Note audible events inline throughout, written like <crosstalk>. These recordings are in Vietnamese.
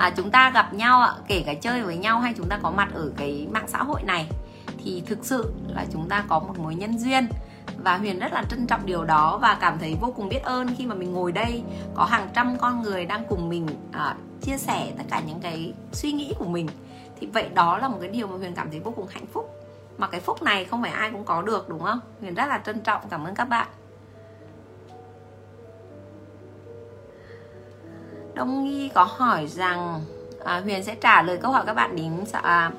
à, chúng ta gặp nhau ạ kể cả chơi với nhau hay chúng ta có mặt ở cái mạng xã hội này thì thực sự là chúng ta có một mối nhân duyên. Và huyền rất là trân trọng điều đó và cảm thấy vô cùng biết ơn khi mà mình ngồi đây có hàng trăm con người đang cùng mình à, chia sẻ tất cả những cái suy nghĩ của mình. Thì vậy đó là một cái điều mà huyền cảm thấy vô cùng hạnh phúc. Mà cái phúc này không phải ai cũng có được đúng không? Huyền rất là trân trọng cảm ơn các bạn. Đông Nghi có hỏi rằng à, Huyền sẽ trả lời câu hỏi các bạn đến à,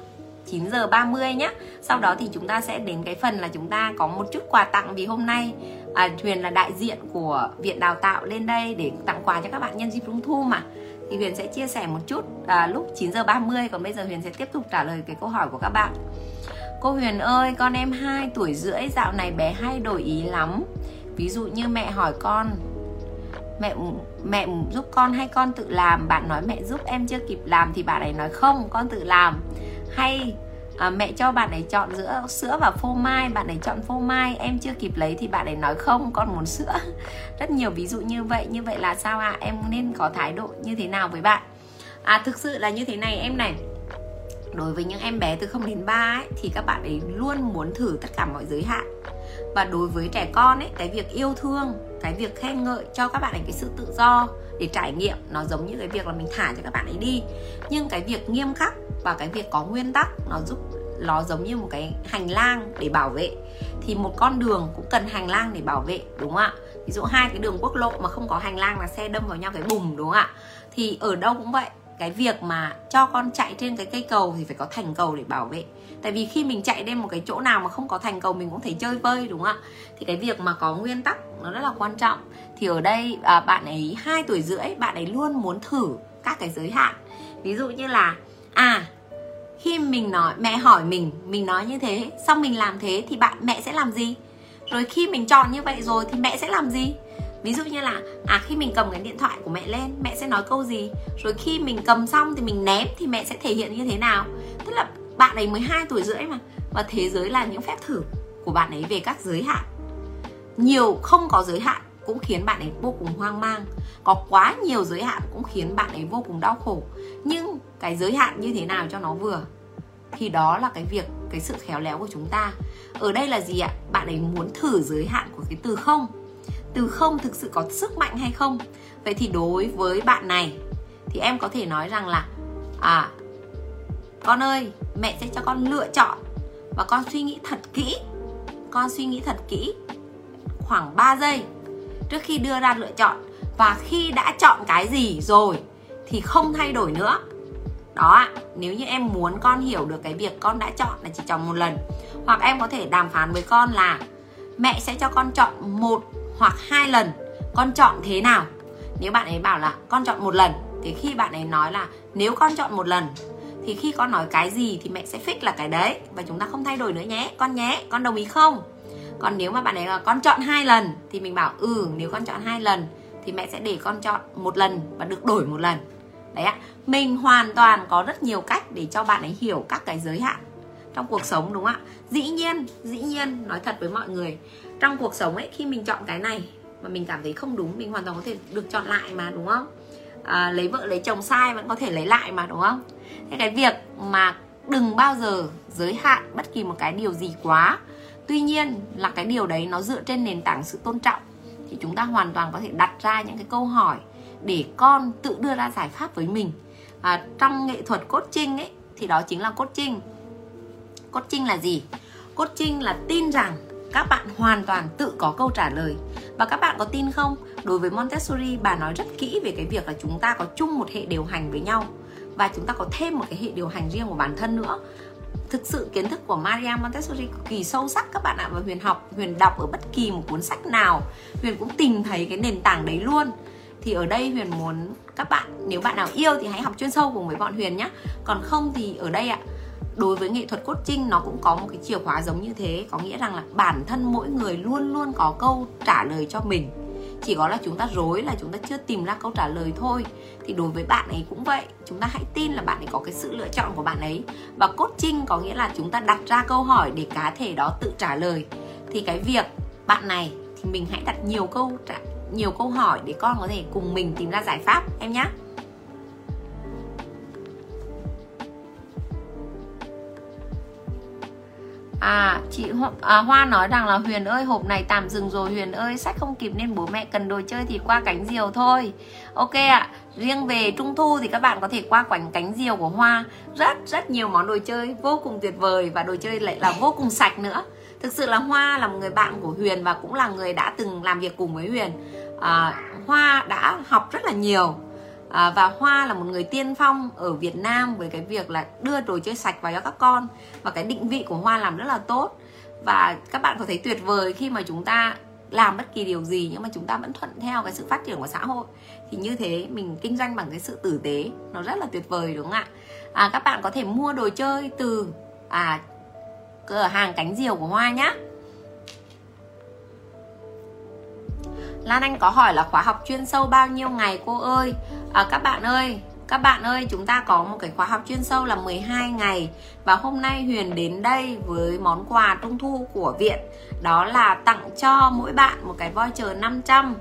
9 giờ 30 nhé Sau đó thì chúng ta sẽ đến cái phần là chúng ta có một chút quà tặng Vì hôm nay à, Huyền là đại diện của Viện Đào tạo lên đây để tặng quà cho các bạn nhân dịp Trung Thu mà. Thì Huyền sẽ chia sẻ một chút à, lúc 9 giờ 30 Còn bây giờ Huyền sẽ tiếp tục trả lời cái câu hỏi của các bạn. Cô Huyền ơi, con em 2 tuổi rưỡi dạo này bé hay đổi ý lắm. Ví dụ như mẹ hỏi con mẹ mẹ giúp con hay con tự làm? Bạn nói mẹ giúp em chưa kịp làm thì bạn ấy nói không con tự làm. Hay à, mẹ cho bạn ấy chọn giữa sữa và phô mai bạn ấy chọn phô mai em chưa kịp lấy thì bạn ấy nói không con muốn sữa. <laughs> Rất nhiều ví dụ như vậy như vậy là sao ạ? À? em nên có thái độ như thế nào với bạn? À thực sự là như thế này em này. Đối với những em bé từ 0 đến 3 ấy, thì các bạn ấy luôn muốn thử tất cả mọi giới hạn. Và đối với trẻ con ấy cái việc yêu thương cái việc khen ngợi cho các bạn ấy cái sự tự do để trải nghiệm nó giống như cái việc là mình thả cho các bạn ấy đi. Nhưng cái việc nghiêm khắc và cái việc có nguyên tắc nó giúp nó giống như một cái hành lang để bảo vệ. Thì một con đường cũng cần hành lang để bảo vệ, đúng không ạ? Ví dụ hai cái đường quốc lộ mà không có hành lang là xe đâm vào nhau cái bùm, đúng không ạ? Thì ở đâu cũng vậy, cái việc mà cho con chạy trên cái cây cầu thì phải có thành cầu để bảo vệ. Tại vì khi mình chạy đến một cái chỗ nào mà không có thành cầu mình cũng thấy chơi vơi, đúng không ạ? Thì cái việc mà có nguyên tắc nó rất là quan trọng. Thì ở đây à, bạn ấy 2 tuổi rưỡi bạn ấy luôn muốn thử các cái giới hạn. Ví dụ như là à khi mình nói mẹ hỏi mình mình nói như thế xong mình làm thế thì bạn mẹ sẽ làm gì? Rồi khi mình chọn như vậy rồi thì mẹ sẽ làm gì? Ví dụ như là à khi mình cầm cái điện thoại của mẹ lên mẹ sẽ nói câu gì? Rồi khi mình cầm xong thì mình ném thì mẹ sẽ thể hiện như thế nào? Tức là bạn ấy mới 2 tuổi rưỡi mà và thế giới là những phép thử của bạn ấy về các giới hạn nhiều không có giới hạn cũng khiến bạn ấy vô cùng hoang mang. Có quá nhiều giới hạn cũng khiến bạn ấy vô cùng đau khổ. Nhưng cái giới hạn như thế nào cho nó vừa? Thì đó là cái việc, cái sự khéo léo của chúng ta. Ở đây là gì ạ? Bạn ấy muốn thử giới hạn của cái từ không. Từ không thực sự có sức mạnh hay không? Vậy thì đối với bạn này, thì em có thể nói rằng là à con ơi, mẹ sẽ cho con lựa chọn và con suy nghĩ thật kỹ. Con suy nghĩ thật kỹ khoảng 3 giây. Trước khi đưa ra lựa chọn và khi đã chọn cái gì rồi thì không thay đổi nữa. Đó ạ, nếu như em muốn con hiểu được cái việc con đã chọn là chỉ chọn một lần, hoặc em có thể đàm phán với con là mẹ sẽ cho con chọn một hoặc hai lần, con chọn thế nào? Nếu bạn ấy bảo là con chọn một lần, thì khi bạn ấy nói là nếu con chọn một lần, thì khi con nói cái gì thì mẹ sẽ fix là cái đấy và chúng ta không thay đổi nữa nhé, con nhé, con đồng ý không? Còn nếu mà bạn ấy là con chọn hai lần thì mình bảo ừ nếu con chọn hai lần thì mẹ sẽ để con chọn một lần và được đổi một lần. Đấy ạ. Mình hoàn toàn có rất nhiều cách để cho bạn ấy hiểu các cái giới hạn trong cuộc sống đúng không ạ? Dĩ nhiên dĩ nhiên nói thật với mọi người trong cuộc sống ấy khi mình chọn cái này mà mình cảm thấy không đúng mình hoàn toàn có thể được chọn lại mà đúng không? À, lấy vợ lấy chồng sai vẫn có thể lấy lại mà đúng không? Thế cái việc mà đừng bao giờ giới hạn bất kỳ một cái điều gì quá tuy nhiên là cái điều đấy nó dựa trên nền tảng sự tôn trọng. Thì chúng ta hoàn toàn có thể đặt ra những cái câu hỏi để con tự đưa ra giải pháp với mình. À, trong nghệ thuật coaching ấy thì đó chính là coaching. Coaching là gì? Coaching là tin rằng các bạn hoàn toàn tự có câu trả lời. Và các bạn có tin không? Đối với montessori bà nói rất kỹ về cái việc là chúng ta có chung một hệ điều hành với nhau. Và chúng ta có thêm một cái hệ điều hành riêng của bản thân nữa thực sự kiến thức của Maria Montessori cực kỳ sâu sắc các bạn ạ. Và Huyền học, Huyền đọc ở bất kỳ một cuốn sách nào, Huyền cũng tìm thấy cái nền tảng đấy luôn. Thì ở đây Huyền muốn các bạn, nếu bạn nào yêu thì hãy học chuyên sâu cùng với bọn Huyền nhé còn không thì ở đây ạ, đối với nghệ thuật coaching nó cũng có một cái chìa khóa giống như thế. Có nghĩa rằng là bản thân mỗi người luôn luôn có câu trả lời cho mình chỉ có là chúng ta rối, là chúng ta chưa tìm ra câu trả lời thôi. Thì đối với bạn ấy cũng vậy. Chúng ta hãy tin là bạn ấy có cái sự lựa chọn của bạn ấy. Và coaching có nghĩa là chúng ta đặt ra câu hỏi để cá thể đó tự trả lời. Thì cái việc bạn này thì mình hãy đặt nhiều câu trả, nhiều câu hỏi để con có thể cùng mình tìm ra giải pháp, em nhé À chị Hoa, à, Hoa nói rằng là Huyền ơi hộp này tạm dừng rồi Huyền ơi sách không kịp nên bố mẹ cần đồ chơi thì qua cánh diều thôi. Ok ạ à, riêng về trung thu thì các bạn có thể qua quảnh cánh diều của Hoa. Rất rất nhiều món đồ chơi vô cùng tuyệt vời và đồ chơi lại là vô cùng sạch nữa. Thực sự là Hoa là một người bạn của Huyền và cũng là người đã từng làm việc cùng với Huyền. À, Hoa đã học rất là nhiều à, và Hoa là một người tiên phong ở Việt Nam với cái việc là đưa đồ chơi sạch vào cho các con. Và cái định vị của Hoa làm rất là tốt. Và các bạn có thấy tuyệt vời khi mà chúng ta làm bất kỳ điều gì nhưng mà chúng ta vẫn thuận theo cái sự phát triển của xã hội. Thì như thế mình kinh doanh bằng cái sự tử tế nó rất là tuyệt vời đúng không ạ? À, các bạn có thể mua đồ chơi từ à cửa hàng cánh diều của hoa nhá. Lan Anh có hỏi là khóa học chuyên sâu bao nhiêu ngày? Cô ơi à, Các bạn ơi các bạn ơi, chúng ta có một cái khóa học chuyên sâu là 12 ngày. Và hôm nay Huyền đến đây với món quà trung thu của viện. Đó là tặng cho mỗi bạn một cái voucher 500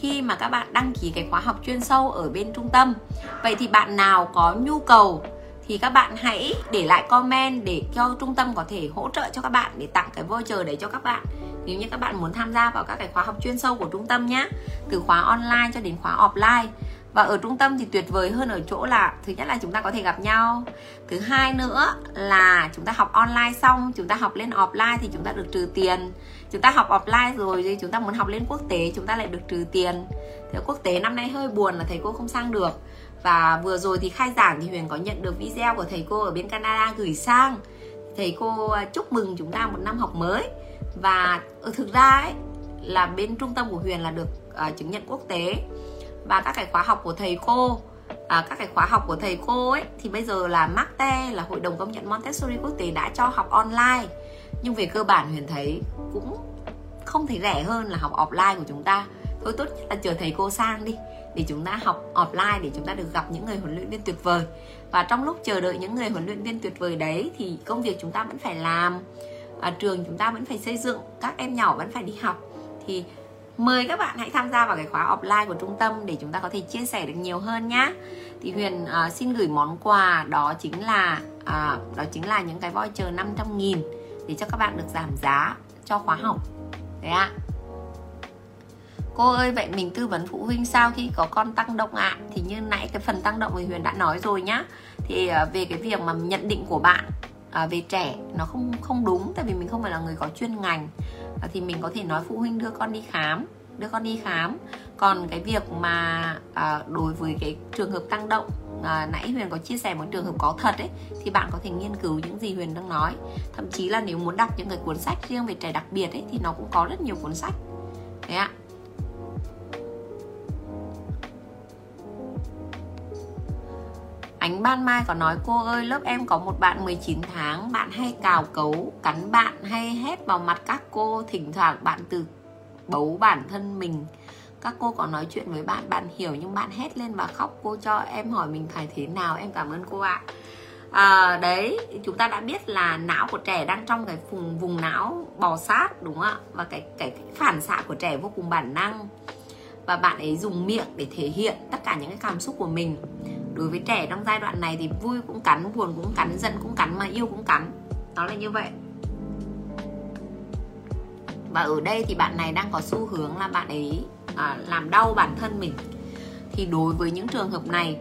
Khi mà các bạn đăng ký cái khóa học chuyên sâu ở bên trung tâm Vậy thì bạn nào có nhu cầu thì các bạn hãy để lại comment để cho trung tâm có thể hỗ trợ cho các bạn để tặng cái voucher đấy cho các bạn. Nếu như các bạn muốn tham gia vào các cái khóa học chuyên sâu của trung tâm nhé từ khóa online cho đến khóa offline và ở trung tâm thì tuyệt vời hơn ở chỗ là thứ nhất là chúng ta có thể gặp nhau. Thứ hai nữa là chúng ta học online xong chúng ta học lên offline thì chúng ta được trừ tiền. Chúng ta học offline rồi thì chúng ta muốn học lên quốc tế chúng ta lại được trừ tiền. Thế quốc tế năm nay hơi buồn là thầy cô không sang được. Và vừa rồi thì khai giảng thì Huyền có nhận được video của thầy cô ở bên Canada gửi sang. Thầy cô à, chúc mừng chúng ta một năm học mới. Và ở thực ra ấy là bên trung tâm của Huyền là được uh, chứng nhận quốc tế và các cái khóa học của thầy cô à, các cái khóa học của thầy cô ấy thì bây giờ là MACTE là hội đồng công nhận Montessori quốc tế đã cho học online. Nhưng về cơ bản Huyền thấy cũng không thể rẻ hơn là học offline của chúng ta. Thôi tốt nhất là chờ thầy cô sang đi để chúng ta học offline để chúng ta được gặp những người huấn luyện viên tuyệt vời. Và trong lúc chờ đợi những người huấn luyện viên tuyệt vời đấy thì công việc chúng ta vẫn phải làm à, trường chúng ta vẫn phải xây dựng các em nhỏ vẫn phải đi học. Thì mời các bạn hãy tham gia vào cái khóa offline của trung tâm để chúng ta có thể chia sẻ được nhiều hơn nhá. Thì huyền uh, xin gửi món quà đó chính là uh, đó chính là những cái voucher 500 nghìn để cho các bạn được giảm giá cho khóa học. Đấy ạ. À cô ơi vậy mình tư vấn phụ huynh sao khi có con tăng động ạ? À? thì như nãy cái phần tăng động thì huyền đã nói rồi nhá. Thì uh, về cái việc mà nhận định của bạn uh, về trẻ nó không không đúng tại vì mình không phải là người có chuyên ngành. Ờ, thì mình có thể nói phụ huynh đưa con đi khám đưa con đi khám. Còn cái việc mà à, đối với cái trường hợp tăng động à, nãy huyền có chia sẻ một trường hợp có thật ấy thì bạn có thể nghiên cứu những gì huyền đang nói. Thậm chí là nếu muốn đọc những cái cuốn sách riêng về trẻ đặc biệt ấy thì nó cũng có rất nhiều cuốn sách. Đấy ạ. Ánh Ban Mai có nói cô ơi lớp em có một bạn 19 tháng Bạn hay cào cấu, cắn bạn hay hét vào mặt các cô Thỉnh thoảng bạn từ bấu bản thân mình. Các cô có nói chuyện với bạn, bạn hiểu nhưng bạn hét lên và khóc Cô cho em hỏi mình phải thế nào, em cảm ơn cô ạ. À, Đấy, chúng ta đã biết là não của trẻ đang trong cái vùng, vùng não bò sát đúng không ạ? Và cái, cái, cái phản xạ của trẻ vô cùng bản năng. Và bạn ấy dùng miệng để thể hiện tất cả những cái cảm xúc của mình. Đối với trẻ trong giai đoạn này thì vui cũng cắn buồn cũng cắn giận cũng cắn mà yêu cũng cắn. Nó là như vậy. Và ở đây thì bạn này đang có xu hướng là bạn ấy à, làm đau bản thân mình. Thì đối với những trường hợp này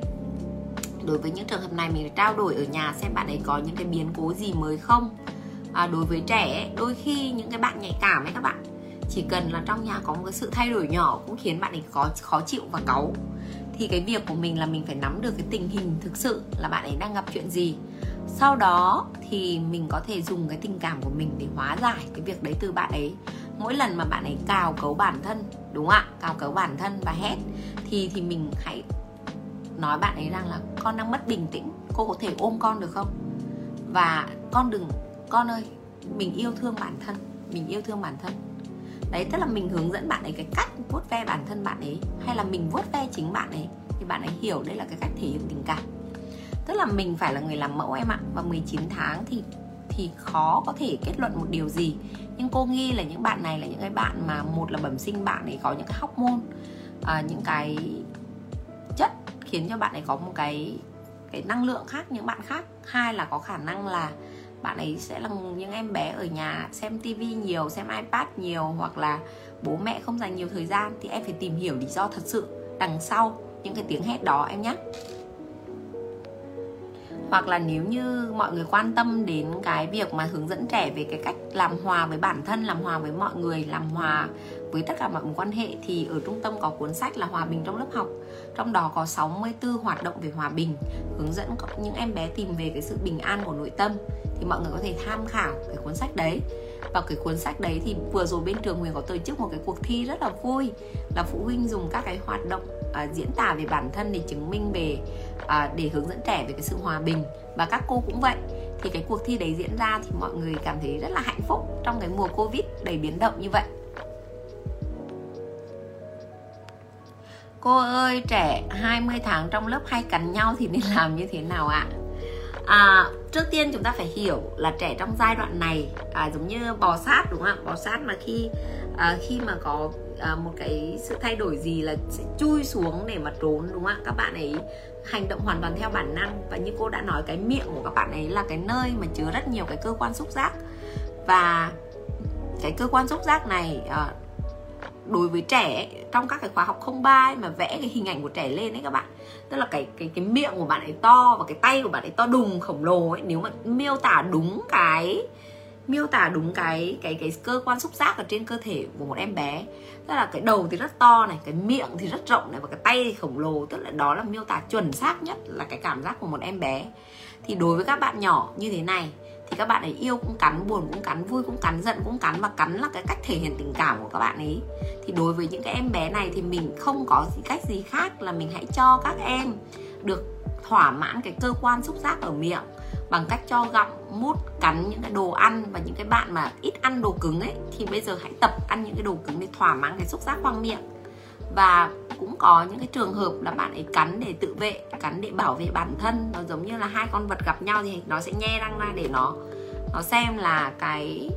đối với những trường hợp này mình trao đổi ở nhà xem bạn ấy có những cái biến cố gì mới không. À, đối với trẻ đôi khi những cái bạn nhạy cảm ấy các bạn chỉ cần là trong nhà có một cái sự thay đổi nhỏ cũng khiến bạn ấy có khó chịu và cáu. Thì cái việc của mình là mình phải nắm được cái tình hình thực sự là bạn ấy đang gặp chuyện gì. Sau đó thì mình có thể dùng cái tình cảm của mình để hóa giải cái việc đấy từ bạn ấy. Mỗi lần mà bạn ấy cào cấu bản thân, đúng không ạ? Cào cấu bản thân và hét, thì thì mình hãy nói bạn ấy rằng là con đang mất bình tĩnh, cô có thể ôm con được không? Và con đừng, con ơi, mình yêu thương bản thân, mình yêu thương bản thân đấy tức là mình hướng dẫn bạn ấy cái cách vuốt ve bản thân bạn ấy hay là mình vuốt ve chính bạn ấy thì bạn ấy hiểu đây là cái cách thể hiện tình cảm. Tức là mình phải là người làm mẫu em ạ và 19 tháng thì thì khó có thể kết luận một điều gì. Nhưng cô nghi là những bạn này là những cái bạn mà một là bẩm sinh bạn ấy có những cái hormone à, những cái chất khiến cho bạn ấy có một cái cái năng lượng khác những bạn khác. Hai là có khả năng là bạn ấy sẽ là những em bé ở nhà xem tivi nhiều, xem ipad nhiều hoặc là bố mẹ không dành nhiều thời gian thì em phải tìm hiểu lý do thật sự đằng sau những cái tiếng hét đó em nhé hoặc là nếu như mọi người quan tâm đến cái việc mà hướng dẫn trẻ về cái cách làm hòa với bản thân, làm hòa với mọi người, làm hòa với tất cả mọi mối quan hệ thì ở trung tâm có cuốn sách là hòa bình trong lớp học. Trong đó có 64 hoạt động về hòa bình hướng dẫn những em bé tìm về cái sự bình an của nội tâm. Thì mọi người có thể tham khảo cái cuốn sách đấy. Và cái cuốn sách đấy thì vừa rồi bên trường Huyền có tổ chức một cái cuộc thi rất là vui là phụ huynh dùng các cái hoạt động uh, diễn tả về bản thân để chứng minh về uh, để hướng dẫn trẻ về cái sự hòa bình. Và các cô cũng vậy. Thì cái cuộc thi đấy diễn ra thì mọi người cảm thấy rất là hạnh phúc trong cái mùa covid đầy biến động như vậy. Cô ơi, trẻ 20 tháng trong lớp hay cắn nhau thì nên làm như thế nào ạ? À, trước tiên chúng ta phải hiểu là trẻ trong giai đoạn này à, giống như bò sát đúng không ạ? Bò sát mà khi à, khi mà có à, một cái sự thay đổi gì là sẽ chui xuống để mà trốn đúng không ạ? Các bạn ấy hành động hoàn toàn theo bản năng và như cô đã nói cái miệng của các bạn ấy là cái nơi mà chứa rất nhiều cái cơ quan xúc giác và cái cơ quan xúc giác này à, đối với trẻ trong các cái khóa học không ba mà vẽ cái hình ảnh của trẻ lên ấy các bạn. Tức là cái cái cái miệng của bạn ấy to và cái tay của bạn ấy to đùng khổng lồ ấy, nếu mà miêu tả đúng cái, miêu tả đúng cái cái cái cơ quan xúc giác ở trên cơ thể của một em bé tức là cái đầu thì rất to này, cái miệng thì rất rộng này và cái tay thì khổng lồ. Tức là đó là miêu tả chuẩn xác nhất là cái cảm giác của một em bé thì đối với các bạn nhỏ như thế này thì các bạn ấy yêu cũng cắn, buồn cũng cắn, vui cũng cắn, giận cũng cắn và cắn là cái cách thể hiện tình cảm của các bạn ấy. Thì đối với những cái em bé này thì mình không có cách gì khác là mình hãy cho các em được thỏa mãn cái cơ quan xúc giác ở miệng bằng cách cho gặm, mút, cắn những cái đồ ăn và những cái bạn mà ít ăn đồ cứng ấy, thì bây giờ hãy tập ăn những cái đồ cứng để thỏa mãn cái xúc giác khoang miệng và cũng có những cái trường hợp là bạn ấy cắn để tự vệ, cắn để bảo vệ bản thân. Nó giống như là hai con vật gặp nhau thì nó sẽ nhe răng ra để nó nó xem là cái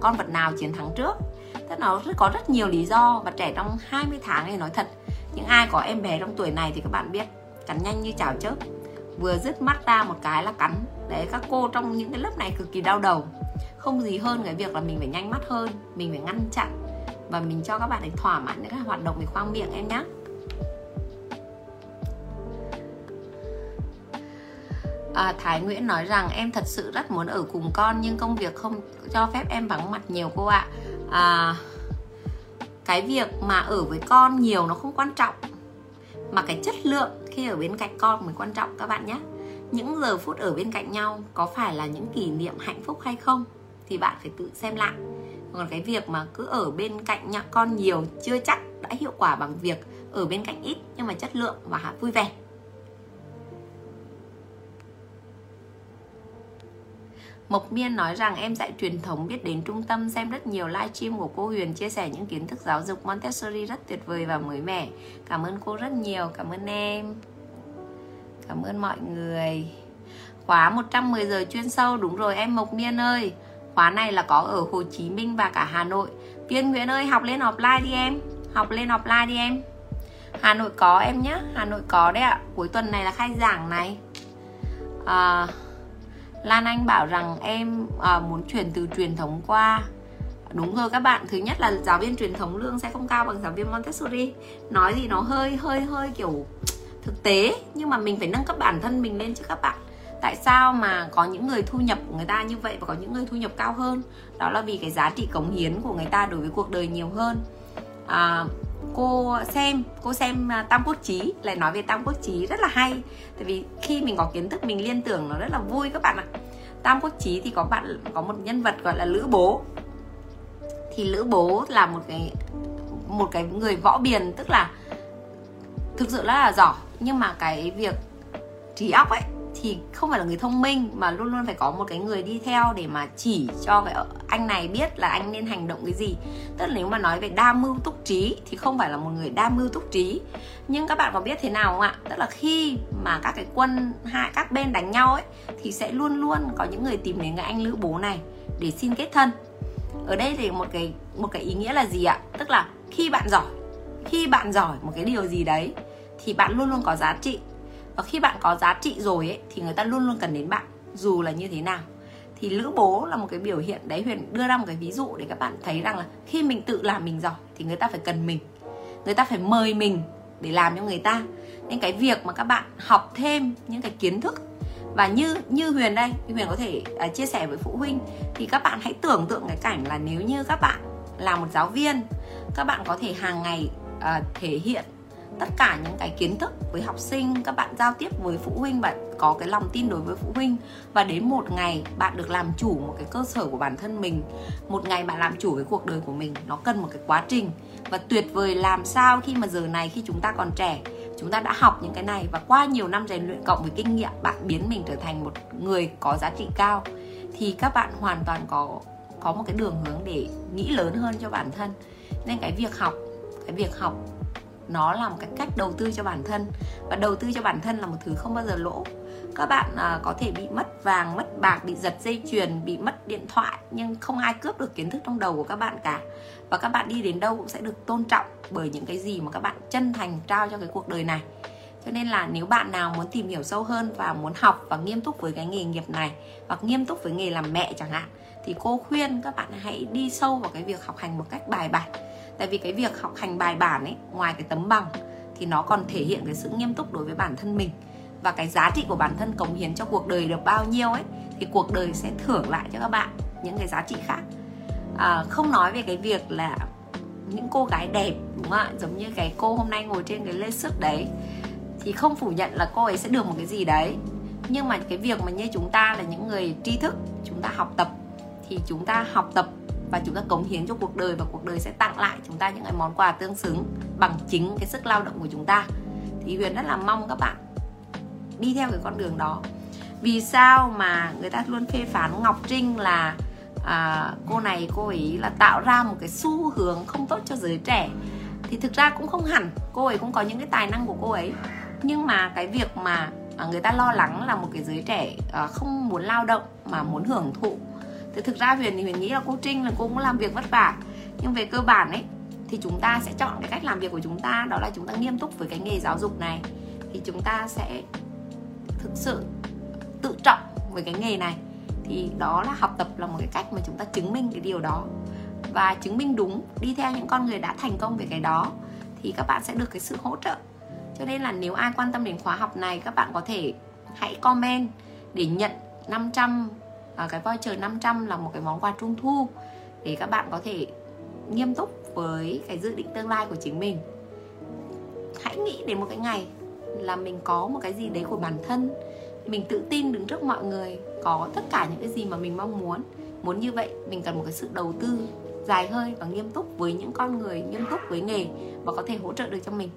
con vật nào chiến thắng trước. Tức nó có rất nhiều lý do và trẻ trong 20 tháng này nói thật. Những ai có em bé trong tuổi này thì các bạn biết, cắn nhanh như chảo chớp. Vừa dứt mắt ra một cái là cắn. Đấy, các cô trong những cái lớp này cực kỳ đau đầu. Không gì hơn cái việc là mình phải nhanh mắt hơn, mình phải ngăn chặn và mình cho các bạn ấy thỏa mãn những cái hoạt động về khoang miệng em nhé à, Thái Nguyễn nói rằng em thật sự rất muốn ở cùng con nhưng công việc không cho phép em vắng mặt nhiều cô ạ. À, cái việc mà ở với con nhiều nó không quan trọng mà cái chất lượng khi ở bên cạnh con mới quan trọng các bạn nhé những giờ phút ở bên cạnh nhau có phải là những kỷ niệm hạnh phúc hay không thì bạn phải tự xem lại còn cái việc mà cứ ở bên cạnh nhà con nhiều chưa chắc đã hiệu quả bằng việc ở bên cạnh ít nhưng mà chất lượng và vui vẻ Mộc Miên nói rằng em dạy truyền thống biết đến trung tâm xem rất nhiều livestream của cô Huyền chia sẻ những kiến thức giáo dục Montessori rất tuyệt vời và mới mẻ. Cảm ơn cô rất nhiều, cảm ơn em. Cảm ơn mọi người. Khóa 110 giờ chuyên sâu đúng rồi em Mộc Miên ơi. Khóa này là có ở Hồ Chí Minh và cả Hà Nội. Tiên Nguyễn ơi học lên offline đi em. Học lên offline đi em. Hà Nội có em nhé Hà Nội có đấy ạ. Cuối tuần này là khai giảng này. À, Lan Anh bảo rằng em à, muốn chuyển từ truyền thống qua. Đúng rồi các bạn, thứ nhất là giáo viên truyền thống lương sẽ không cao bằng giáo viên Montessori. Nói gì nó hơi hơi hơi kiểu thực tế. Nhưng mà mình phải nâng cấp bản thân mình lên chứ các bạn. Tại sao mà có những người thu nhập của người ta như vậy và có những người thu nhập cao hơn? Đó là vì cái giá trị cống hiến của người ta đối với cuộc đời nhiều hơn. À, cô xem cô xem à, tam quốc chí lại nói về tam quốc chí rất là hay. Tại vì khi mình có kiến thức mình liên tưởng nó rất là vui các bạn ạ. Tam quốc chí thì có bạn có một nhân vật gọi là lữ bố. Thì lữ bố là một cái một cái người võ biền tức là thực sự là, là giỏi. Nhưng mà cái việc trí óc ấy thì không phải là người thông minh mà luôn luôn phải có một cái người đi theo để mà chỉ cho cái anh này biết là anh nên hành động cái gì. Tức là nếu mà nói về đa mưu túc trí thì không phải là một người đa mưu túc trí. Nhưng các bạn có biết thế nào không ạ? Tức là khi mà các cái quân hai, các bên đánh nhau ấy, thì sẽ luôn luôn có những người tìm đến cái anh lữ bố này để xin kết thân. Ở đây thì một cái một cái ý nghĩa là gì ạ? Tức là khi bạn giỏi, khi bạn giỏi một cái điều gì đấy, thì bạn luôn luôn có giá trị và khi bạn có giá trị rồi ấy thì người ta luôn luôn cần đến bạn dù là như thế nào. Thì lữ bố là một cái biểu hiện đấy huyền đưa ra một cái ví dụ để các bạn thấy rằng là khi mình tự làm mình giỏi thì người ta phải cần mình. Người ta phải mời mình để làm cho người ta. Nên cái việc mà các bạn học thêm những cái kiến thức và như như huyền đây huyền có thể uh, chia sẻ với phụ huynh thì các bạn hãy tưởng tượng cái cảnh là nếu như các bạn là một giáo viên các bạn có thể hàng ngày uh, thể hiện tất cả những cái kiến thức với học sinh, các bạn giao tiếp với phụ huynh, bạn có cái lòng tin đối với phụ huynh. Và đến một ngày bạn được làm chủ một cái cơ sở của bản thân mình, một ngày bạn làm chủ cái cuộc đời của mình, nó cần một cái quá trình. Và tuyệt vời làm sao khi mà giờ này khi chúng ta còn trẻ, chúng ta đã học những cái này và qua nhiều năm rèn luyện cộng với kinh nghiệm, bạn biến mình trở thành một người có giá trị cao, thì các bạn hoàn toàn có có một cái đường hướng để nghĩ lớn hơn cho bản thân. Nên cái việc học, cái việc học nó là một cái cách đầu tư cho bản thân. Và đầu tư cho bản thân là một thứ không bao giờ lỗ. Các bạn à, có thể bị mất vàng mất bạc bị giật dây chuyền bị mất điện thoại nhưng không ai cướp được kiến thức trong đầu của các bạn cả. Và các bạn đi đến đâu cũng sẽ được tôn trọng bởi những cái gì mà các bạn chân thành trao cho cái cuộc đời này. Cho nên là nếu bạn nào muốn tìm hiểu sâu hơn và muốn học và nghiêm túc với cái nghề nghiệp này hoặc nghiêm túc với nghề làm mẹ chẳng hạn thì cô khuyên các bạn hãy đi sâu vào cái việc học hành một cách bài bản tại vì cái việc học hành bài bản ấy ngoài cái tấm bằng thì nó còn thể hiện cái sự nghiêm túc đối với bản thân mình. Và cái giá trị của bản thân cống hiến cho cuộc đời được bao nhiêu ấy thì cuộc đời sẽ thưởng lại cho các bạn những cái giá trị khác. À, không nói về cái việc là những cô gái đẹp đúng không ạ? Giống như cái cô hôm nay ngồi trên cái lê sức đấy thì không phủ nhận là cô ấy sẽ được một cái gì đấy. Nhưng mà cái việc mà như chúng ta là những người tri thức chúng ta học tập thì chúng ta học tập và chúng ta cống hiến cho cuộc đời và cuộc đời sẽ tặng lại chúng ta những cái món quà tương xứng bằng chính cái sức lao động của chúng ta. Thì huyền rất là mong các bạn đi theo cái con đường đó. Vì sao mà người ta luôn phê phán ngọc trinh là à, cô này cô ấy là tạo ra một cái xu hướng không tốt cho giới trẻ? Thì thực ra cũng không hẳn cô ấy cũng có những cái tài năng của cô ấy. Nhưng mà cái việc mà à, người ta lo lắng là một cái giới trẻ à, không muốn lao động mà muốn hưởng thụ thì thực ra huyền thì huyền nghĩ là cô trinh là cô cũng làm việc vất vả. Nhưng về cơ bản ấy, thì chúng ta sẽ chọn cái cách làm việc của chúng ta, đó là chúng ta nghiêm túc với cái nghề giáo dục này. Thì chúng ta sẽ thực sự tự trọng với cái nghề này. Thì đó là học tập là một cái cách mà chúng ta chứng minh cái điều đó. Và chứng minh đúng, đi theo những con người đã thành công về cái đó, thì các bạn sẽ được cái sự hỗ trợ. Cho nên là nếu ai quan tâm đến khóa học này, các bạn có thể hãy comment để nhận 500 à, cái voucher 500 là một cái món quà trung thu để các bạn có thể nghiêm túc với cái dự định tương lai của chính mình. Hãy nghĩ đến một cái ngày là mình có một cái gì đấy của bản thân mình tự tin đứng trước mọi người có tất cả những cái gì mà mình mong muốn. Muốn như vậy mình cần một cái sự đầu tư dài hơi và nghiêm túc với những con người nghiêm túc với nghề và có thể hỗ trợ được cho mình.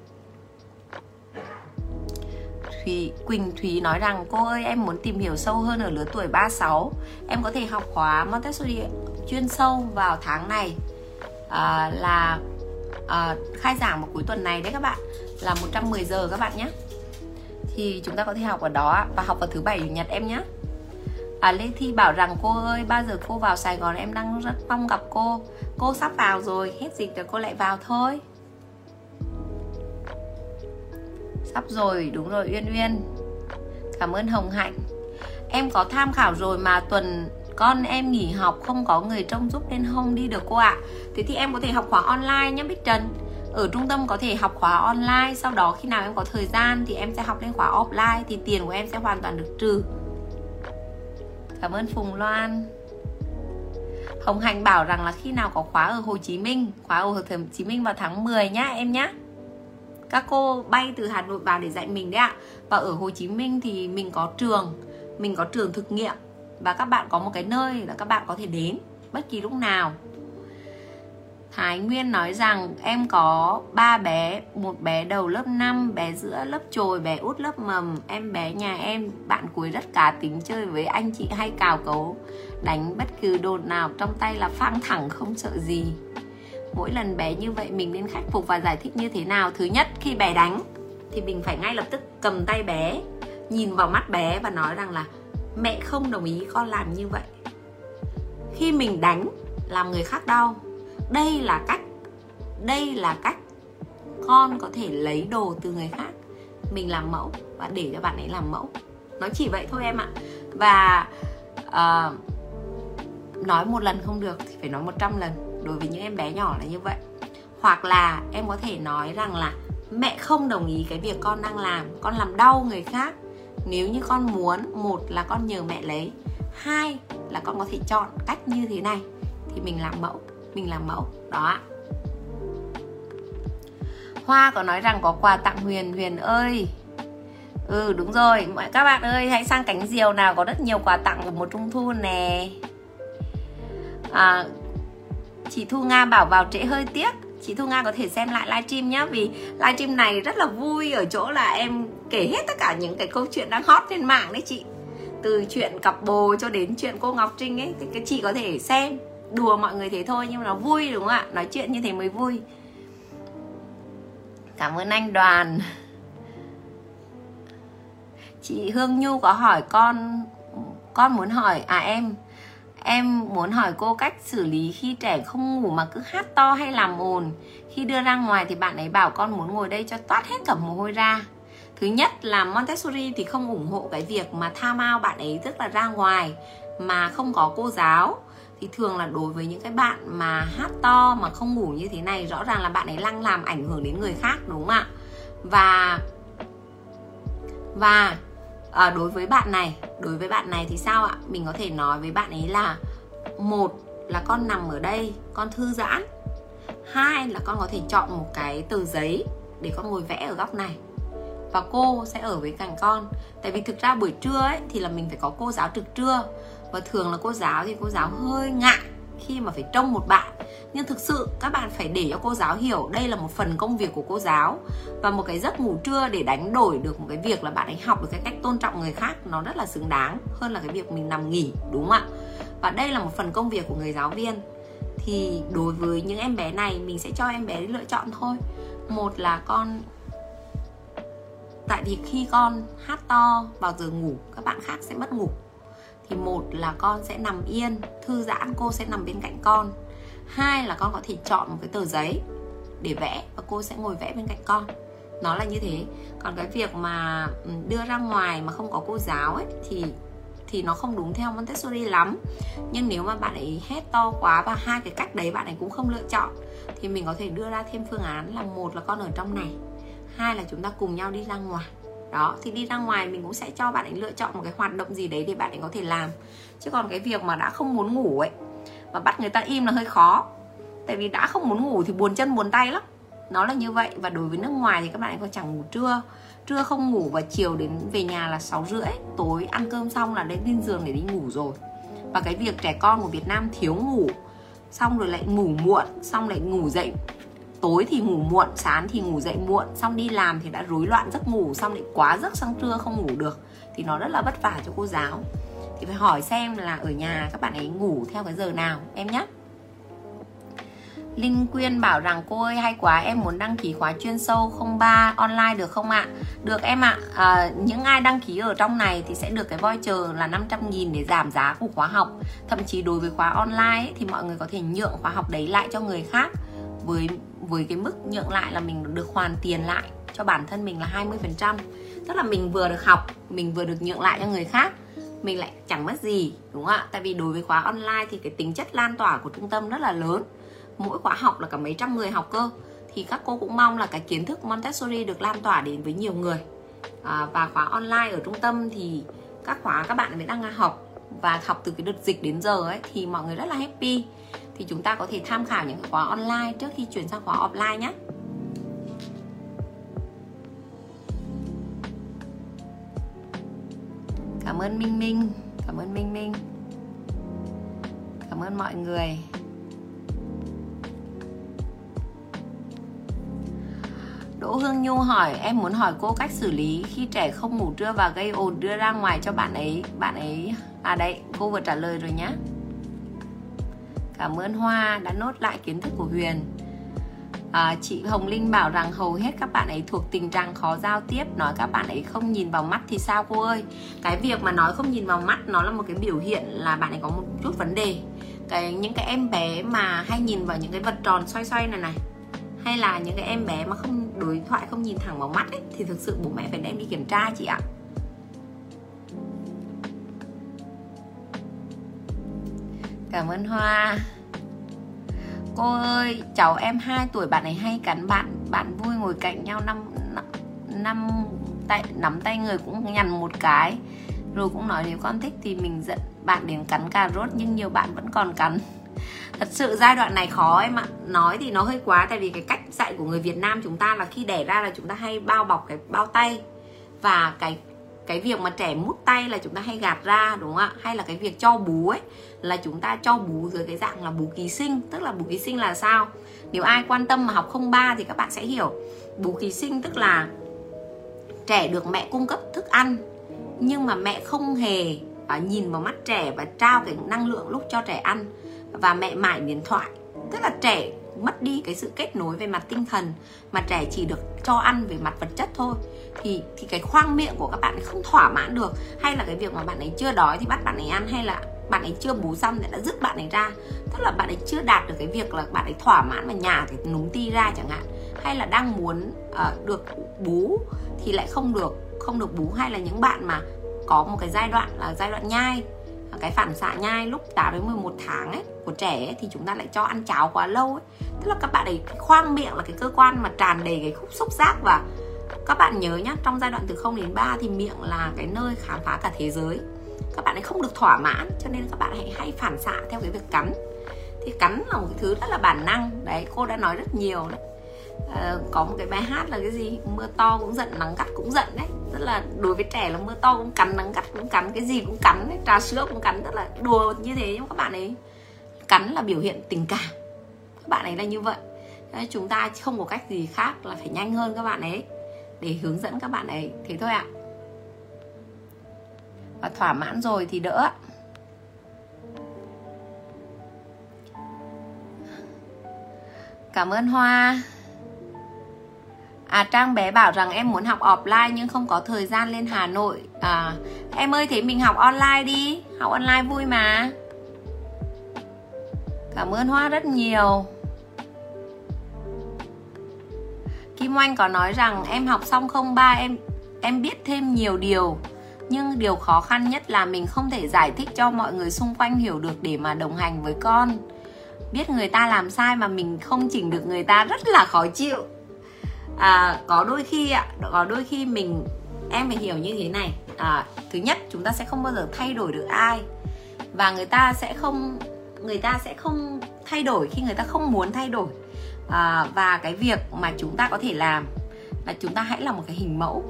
Thúy, Quỳnh Thúy nói rằng cô ơi em muốn tìm hiểu sâu hơn ở lứa tuổi 36 Em có thể học khóa Montessori chuyên sâu vào tháng này. À, Là à, khai giảng vào cuối tuần này đấy các bạn. Là 110 giờ các bạn nhé. Thì chúng ta có thể học ở đó và học vào thứ bảy chủ nhật em nhé. À, Lê Thi bảo rằng cô ơi bao giờ cô vào Sài Gòn em đang rất mong gặp cô. Cô sắp vào rồi hết dịch rồi cô lại vào thôi. Sắp rồi, đúng rồi Uyên Uyên. Cảm ơn Hồng Hạnh. Em có tham khảo rồi mà tuần con em nghỉ học không có người trông giúp nên không đi được cô ạ. À. Thế thì em có thể học khóa online nhé Bích Trần. Ở trung tâm có thể học khóa online Sau đó khi nào em có thời gian thì em sẽ học lên khóa offline Thì tiền của em sẽ hoàn toàn được trừ. Cảm ơn Phùng Loan. Hồng Hạnh bảo rằng là khi nào có khóa ở Hồ Chí Minh Khóa ở Hồ Chí Minh vào tháng 10 nhá em nhá các cô bay từ Hà Nội vào để dạy mình đấy ạ. Và ở Hồ Chí Minh thì mình có trường mình có trường thực nghiệm. Và các bạn có một cái nơi là các bạn có thể đến bất kỳ lúc nào. Thái Nguyên nói rằng em có ba bé, một bé đầu lớp 5, bé giữa lớp trồi, bé út lớp mầm, em bé nhà em, bạn cuối rất cá tính chơi với anh chị hay cào cấu, đánh bất cứ đồn nào trong tay là phang thẳng không sợ gì mỗi lần bé như vậy mình nên khắc phục và giải thích như thế nào? Thứ nhất khi bé đánh thì mình phải ngay lập tức cầm tay bé nhìn vào mắt bé và nói rằng là mẹ không đồng ý con làm như vậy. Khi mình đánh làm người khác đau. Đây là cách đây là cách con có thể lấy đồ từ người khác. Mình làm mẫu và để cho bạn ấy làm mẫu. Nó chỉ vậy thôi em ạ. Và uh, nói một lần không được thì phải nói 100 lần đối với những em bé nhỏ là như vậy. Hoặc là em có thể nói rằng là mẹ không đồng ý cái việc con đang làm con làm đau người khác. Nếu như con muốn một là con nhờ mẹ lấy hai là con có thể chọn cách như thế này thì mình làm mẫu mình làm mẫu đó ạ. Hoa có nói rằng có quà tặng huyền huyền ơi. Ừ đúng rồi. Mọi các bạn ơi hãy sang cánh diều nào có rất nhiều quà tặng của một trung thu nè. À, chị thu nga bảo vào trễ hơi tiếc. Chị thu nga có thể xem lại livestream nhé vì livestream này rất là vui, ở chỗ là em kể hết tất cả những cái câu chuyện đang hot trên mạng đấy chị. Từ chuyện cặp bồ cho đến chuyện cô ngọc trinh ấy, thì cái chị có thể xem, đùa mọi người thế thôi, nhưng mà nó vui, đúng không ạ? Nói chuyện như thế mới vui. Cảm ơn anh đoàn. Chị hương nhu có hỏi con con muốn hỏi à em em muốn hỏi cô cách xử lý khi trẻ không ngủ mà cứ hát to hay làm ồn. Khi đưa ra ngoài thì bạn ấy bảo con muốn ngồi đây cho toát hết cả mồ hôi ra. Thứ nhất là Montessori thì không ủng hộ cái việc mà tha mau bạn ấy, tức là ra ngoài mà không có cô giáo. Thì thường là đối với những cái bạn mà hát to mà không ngủ như thế này, rõ ràng là bạn ấy lăng làm ảnh hưởng đến người khác, đúng không ạ? Và và à, đối với bạn này đối với bạn này thì sao ạ? Mình có thể nói với bạn ấy là một là con nằm ở đây con thư giãn. Hai là con có thể chọn một cái tờ giấy để con ngồi vẽ ở góc này. Và cô sẽ ở với cạnh con. Tại vì thực ra buổi trưa ấy thì là mình phải có cô giáo trực trưa. Và thường là cô giáo thì cô giáo hơi ngại khi mà phải trông một bạn. Nhưng thực sự, các bạn phải để cho cô giáo hiểu đây là một phần công việc của cô giáo và một cái giấc ngủ trưa để đánh đổi được một cái việc là bạn ấy học được cái cách tôn trọng người khác nó rất là xứng đáng hơn là cái việc mình nằm nghỉ, đúng không ạ? Và đây là một phần công việc của người giáo viên. Thì đối với những em bé này, mình sẽ cho em bé lựa chọn thôi. Một là con, tại vì khi con hát to vào giờ ngủ, các bạn khác sẽ mất ngủ thì một là con sẽ nằm yên, thư giãn, cô sẽ nằm bên cạnh con. Hai là con có thể chọn một cái tờ giấy để vẽ và cô sẽ ngồi vẽ bên cạnh con. Nó là như thế. Còn cái việc mà ừ, đưa ra ngoài mà không có cô giáo ấy, thì thì nó không đúng theo Montessori lắm. Nhưng nếu mà bạn ấy hét to quá và hai cái cách đấy bạn ấy cũng không lựa chọn, thì mình có thể đưa ra thêm phương án là một là con ở trong này, hai là chúng ta cùng nhau đi ra ngoài đó, thì đi ra ngoài mình cũng sẽ cho bạn ấy lựa chọn một cái hoạt động gì đấy để bạn ấy có thể làm. Chứ còn cái việc mà đã không muốn ngủ ấy, mà bắt người ta im là hơi khó. Tại vì đã không muốn ngủ thì buồn chân buồn tay lắm. Nó là như vậy. Và đối với nước ngoài thì các bạn ấy còn chẳng ngủ trưa. Trưa không ngủ và chiều đến về nhà là sáu rưỡi, tối ăn cơm xong là lên giường để đi ngủ rồi. Và cái việc trẻ con của Việt Nam thiếu ngủ, xong rồi lại ngủ muộn, xong lại ngủ dậy tối thì ngủ muộn sáng thì ngủ dậy muộn xong đi làm thì đã rối loạn giấc ngủ xong lại quá giấc sang trưa không ngủ được. Thì nó rất là vất vả cho cô giáo. Thì phải hỏi xem là ở nhà các bạn ấy ngủ theo cái giờ nào em nhé Linh Quyên bảo rằng cô ơi hay quá em muốn đăng ký khóa chuyên sâu 03 online được không ạ? Được em ạ, à, những ai đăng ký ở trong này thì sẽ được cái voucher là 500 nghìn để giảm giá của khóa học. Thậm chí đối với khóa online ấy, thì mọi người có thể nhượng khóa học đấy lại cho người khác với với cái mức nhượng lại là mình được hoàn tiền lại cho bản thân mình là 20% Tức là mình vừa được học, mình vừa được nhượng lại cho người khác mình lại chẳng mất gì đúng không ạ? Tại vì đối với khóa online thì cái tính chất lan tỏa của trung tâm rất là lớn. Mỗi khóa học là cả mấy trăm người học cơ. Thì các cô cũng mong là cái kiến thức Montessori được lan tỏa đến với nhiều người. À, và khóa online ở trung tâm thì các khóa các bạn mới đang học. Và học từ cái đợt dịch đến giờ ấy thì mọi người rất là happy thì chúng ta có thể tham khảo những khóa online trước khi chuyển sang khóa offline nhé. Cảm ơn minh minh, cảm ơn minh minh. Cảm ơn mọi người. Đỗ Hương Nhu hỏi, em muốn hỏi cô cách xử lý khi trẻ không ngủ trưa và gây ồn đưa ra ngoài cho bạn ấy. Bạn ấy à đấy, cô vừa trả lời rồi nhá cảm ơn Hoa đã nốt lại kiến thức của Huyền. À, chị Hồng Linh bảo rằng hầu hết các bạn ấy thuộc tình trạng khó giao tiếp. Nói các bạn ấy không nhìn vào mắt thì sao cô ơi? Cái việc mà nói không nhìn vào mắt nó là một cái biểu hiện là bạn ấy có một chút vấn đề. Cái những cái em bé mà hay nhìn vào những cái vật tròn xoay xoay này này hay là những cái em bé mà không đối thoại không nhìn thẳng vào mắt ấy, thì thực sự bố mẹ phải đem đi kiểm tra chị ạ. Cảm ơn hoa. Cô ơi, cháu em 2 tuổi, bạn ấy hay cắn bạn bạn vui ngồi cạnh nhau năm năm tay, nắm tay người cũng nhằn một cái. Rồi cũng nói nếu con thích thì mình giận bạn đến cắn cà rốt, nhưng nhiều bạn vẫn còn cắn. Thật sự giai đoạn này khó em ạ. Nói thì nó hơi quá, tại vì cái cách dạy của người Việt Nam chúng ta là khi đẻ ra là chúng ta hay bao bọc cái bao tay và cái cái việc mà trẻ mút tay là chúng ta hay gạt ra, đúng không ạ? Hay là cái việc cho bú ấy, là chúng ta cho bú dưới cái dạng là bú ký sinh. Tức là bú ký sinh là sao? Nếu ai quan tâm mà học 03 thì các bạn sẽ hiểu. Bú ký sinh tức là trẻ được mẹ cung cấp thức ăn, nhưng mà mẹ không hề à, nhìn vào mắt trẻ và trao cái năng lượng lúc cho trẻ ăn. Và mẹ mải điện thoại. Tức là trẻ mất đi cái sự kết nối về mặt tinh thần, mà trẻ chỉ được cho ăn về mặt vật chất thôi thì thì cái khoang miệng của các bạn ấy không thỏa mãn được. Hay là cái việc mà bạn ấy chưa đói thì bắt bạn ấy ăn hay là bạn ấy chưa bú xong thì đã dứt bạn ấy ra. Tức là bạn ấy chưa đạt được cái việc là bạn ấy thỏa mãn và nhả cái núm ti ra chẳng hạn. Hay là đang muốn uh, được bú thì lại không được không được bú. Hay là những bạn mà có một cái giai đoạn là giai đoạn nhai cái phản xạ nhai lúc 8 đến 11 tháng ấy của trẻ ấy, thì chúng ta lại cho ăn cháo quá lâu ấy. Tức là các bạn ấy khoang miệng là cái cơ quan mà tràn đầy cái khúc xúc giác và các bạn nhớ nhá trong giai đoạn từ 0 đến 3 thì miệng là cái nơi khám phá cả thế giới. Các bạn ấy không được thỏa mãn cho nên các bạn hãy hay phản xạ theo cái việc cắn. Thì cắn là một cái thứ rất là bản năng. Đấy cô đã nói rất nhiều đấy. À, có một cái bài hát là cái gì? Mưa to cũng giận nắng gắt cũng giận đấy. Rất là đối với trẻ là mưa to cũng cắn nắng gắt cũng cắn cái gì cũng cắn đấy trà sữa cũng cắn rất là đùa như thế. Nhưng các bạn ấy cắn là biểu hiện tình cảm. Các bạn ấy là như vậy. Đấy, chúng ta không có cách gì khác là phải nhanh hơn các bạn ấy để hướng dẫn các bạn ấy. Thế thôi ạ. Và thỏa mãn rồi thì đỡ. Cảm ơn hoa. À trang bé bảo rằng em muốn học offline nhưng không có thời gian lên hà nội. À em ơi, thế mình học online đi. Học online vui mà. Cảm ơn hoa rất nhiều. Kim Oanh có nói rằng em học xong không ba em em biết thêm nhiều điều. Nhưng điều khó khăn nhất là mình không thể giải thích cho mọi người xung quanh hiểu được để mà đồng hành với con. Biết người ta làm sai mà mình không chỉnh được người ta rất là khó chịu. À, có đôi khi ạ có đôi khi mình em phải hiểu như thế này. À, thứ nhất chúng ta sẽ không bao giờ thay đổi được ai. Và người ta sẽ không người ta sẽ không thay đổi khi người ta không muốn thay đổi à, và cái việc mà chúng ta có thể làm là chúng ta hãy là một cái hình mẫu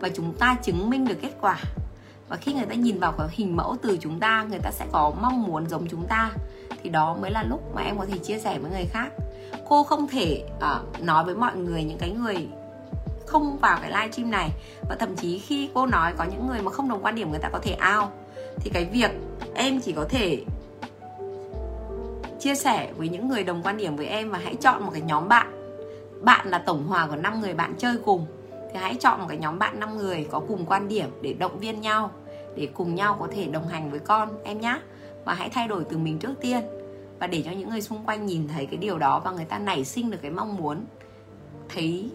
và chúng ta chứng minh được kết quả. Và khi người ta nhìn vào cái hình mẫu từ chúng ta người ta sẽ có mong muốn giống chúng ta. Thì đó mới là lúc mà em có thể chia sẻ với người khác. Cô không thể uh, nói với mọi người những cái người không vào cái live stream này. Và thậm chí khi cô nói có những người mà không đồng quan điểm người ta có thể ao thì cái việc em chỉ có thể chia sẻ với những người đồng quan điểm với em và hãy chọn một cái nhóm bạn. Bạn là tổng hòa của 5 người bạn chơi cùng. Thì hãy chọn một cái nhóm bạn 5 người có cùng quan điểm để động viên nhau để cùng nhau có thể đồng hành với con em nhé và hãy thay đổi từ mình trước tiên. Và để cho những người xung quanh nhìn thấy cái điều đó và người ta nảy sinh được cái mong muốn thấy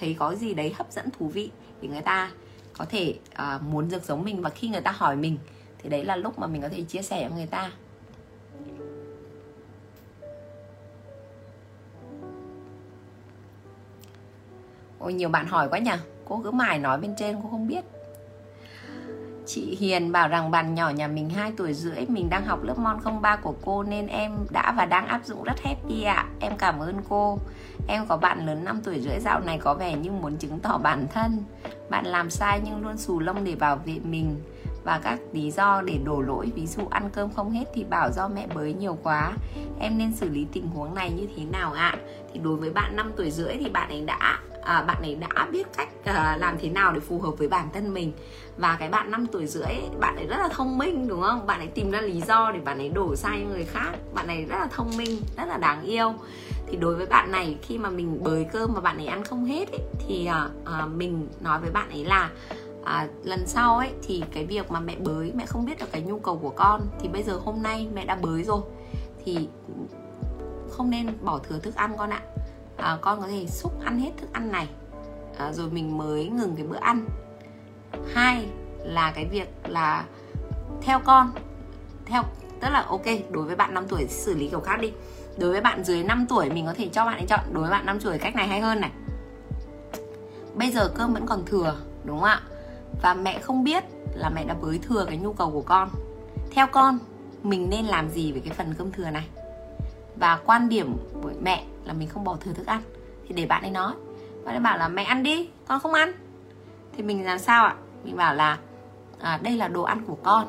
thấy có gì đấy hấp dẫn thú vị thì người ta có thể uh, muốn được giống mình. Và khi người ta hỏi mình thì đấy là lúc mà mình có thể chia sẻ với người ta. Ôi, nhiều bạn hỏi quá nhỉ. Cô cứ mải nói bên trên, cô không biết. Chị Hiền bảo rằng bạn nhỏ nhà mình 2 tuổi rưỡi, Mình đang học lớp Mon 03 của cô Nên em đã và đang áp dụng rất happy ạ. À. Em cảm ơn cô. Em có bạn lớn 5 tuổi rưỡi dạo này có vẻ như muốn chứng tỏ bản thân. Bạn làm sai nhưng luôn xù lông để bảo vệ mình. Và các lý do để đổ lỗi, ví dụ ăn cơm không hết thì bảo do mẹ bới nhiều quá. Em nên xử lý tình huống này như thế nào ạ? À? thì đối với bạn 5 tuổi rưỡi thì bạn ấy đã à, bạn ấy đã biết cách à, làm thế nào để phù hợp với bản thân mình. Và cái bạn 5 tuổi rưỡi bạn ấy rất là thông minh đúng không? Bạn ấy tìm ra lý do để bạn ấy đổ sai người khác. Bạn ấy rất là thông minh rất là đáng yêu. Thì đối với bạn này khi mà mình bới cơm mà bạn ấy ăn không hết ấy, thì à, à, mình nói với bạn ấy là à, lần sau ấy thì cái việc mà mẹ bới mẹ không biết được cái nhu cầu của con thì bây giờ hôm nay mẹ đã bới rồi. Thì không nên bỏ thừa thức ăn con ạ à, con có thể xúc ăn hết thức ăn này. À, rồi mình mới ngừng cái bữa ăn. Hai là cái việc là theo con theo tức là ok đối với bạn 5 tuổi xử lý kiểu khác đi. Đối với bạn dưới 5 tuổi mình có thể cho bạn ấy chọn đối với bạn 5 tuổi cách này hay hơn này. Bây giờ cơm vẫn còn thừa đúng không ạ? Và mẹ không biết là mẹ đã bới thừa cái nhu cầu của con. Theo con mình nên làm gì với cái phần cơm thừa này? Và quan điểm của mẹ là mình không bỏ thừa thức ăn. Thì để bạn ấy nói bạn ấy bảo là mẹ ăn đi con không ăn. Thì mình làm sao ạ? Mình bảo là à, đây là đồ ăn của con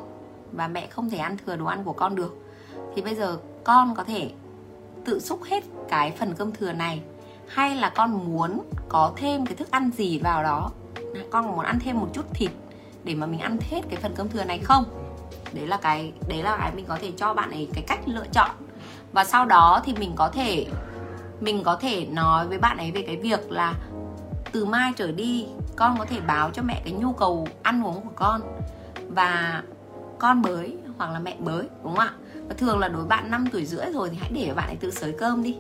và mẹ không thể ăn thừa đồ ăn của con được. Thì bây giờ con có thể tự xúc hết cái phần cơm thừa này hay là con muốn có thêm cái thức ăn gì vào đó? Con muốn ăn thêm một chút thịt để mà mình ăn hết cái phần cơm thừa này không? Đấy là cái đấy là cái mình có thể cho bạn ấy cái cách lựa chọn. Và sau đó thì mình có thể mình có thể nói với bạn ấy về cái việc là từ mai trở đi, con có thể báo cho mẹ cái nhu cầu ăn uống của con và con bới hoặc là mẹ bới đúng không ạ? Và thường là đối bạn 5 tuổi rưỡi rồi thì hãy để bạn ấy tự sới cơm đi.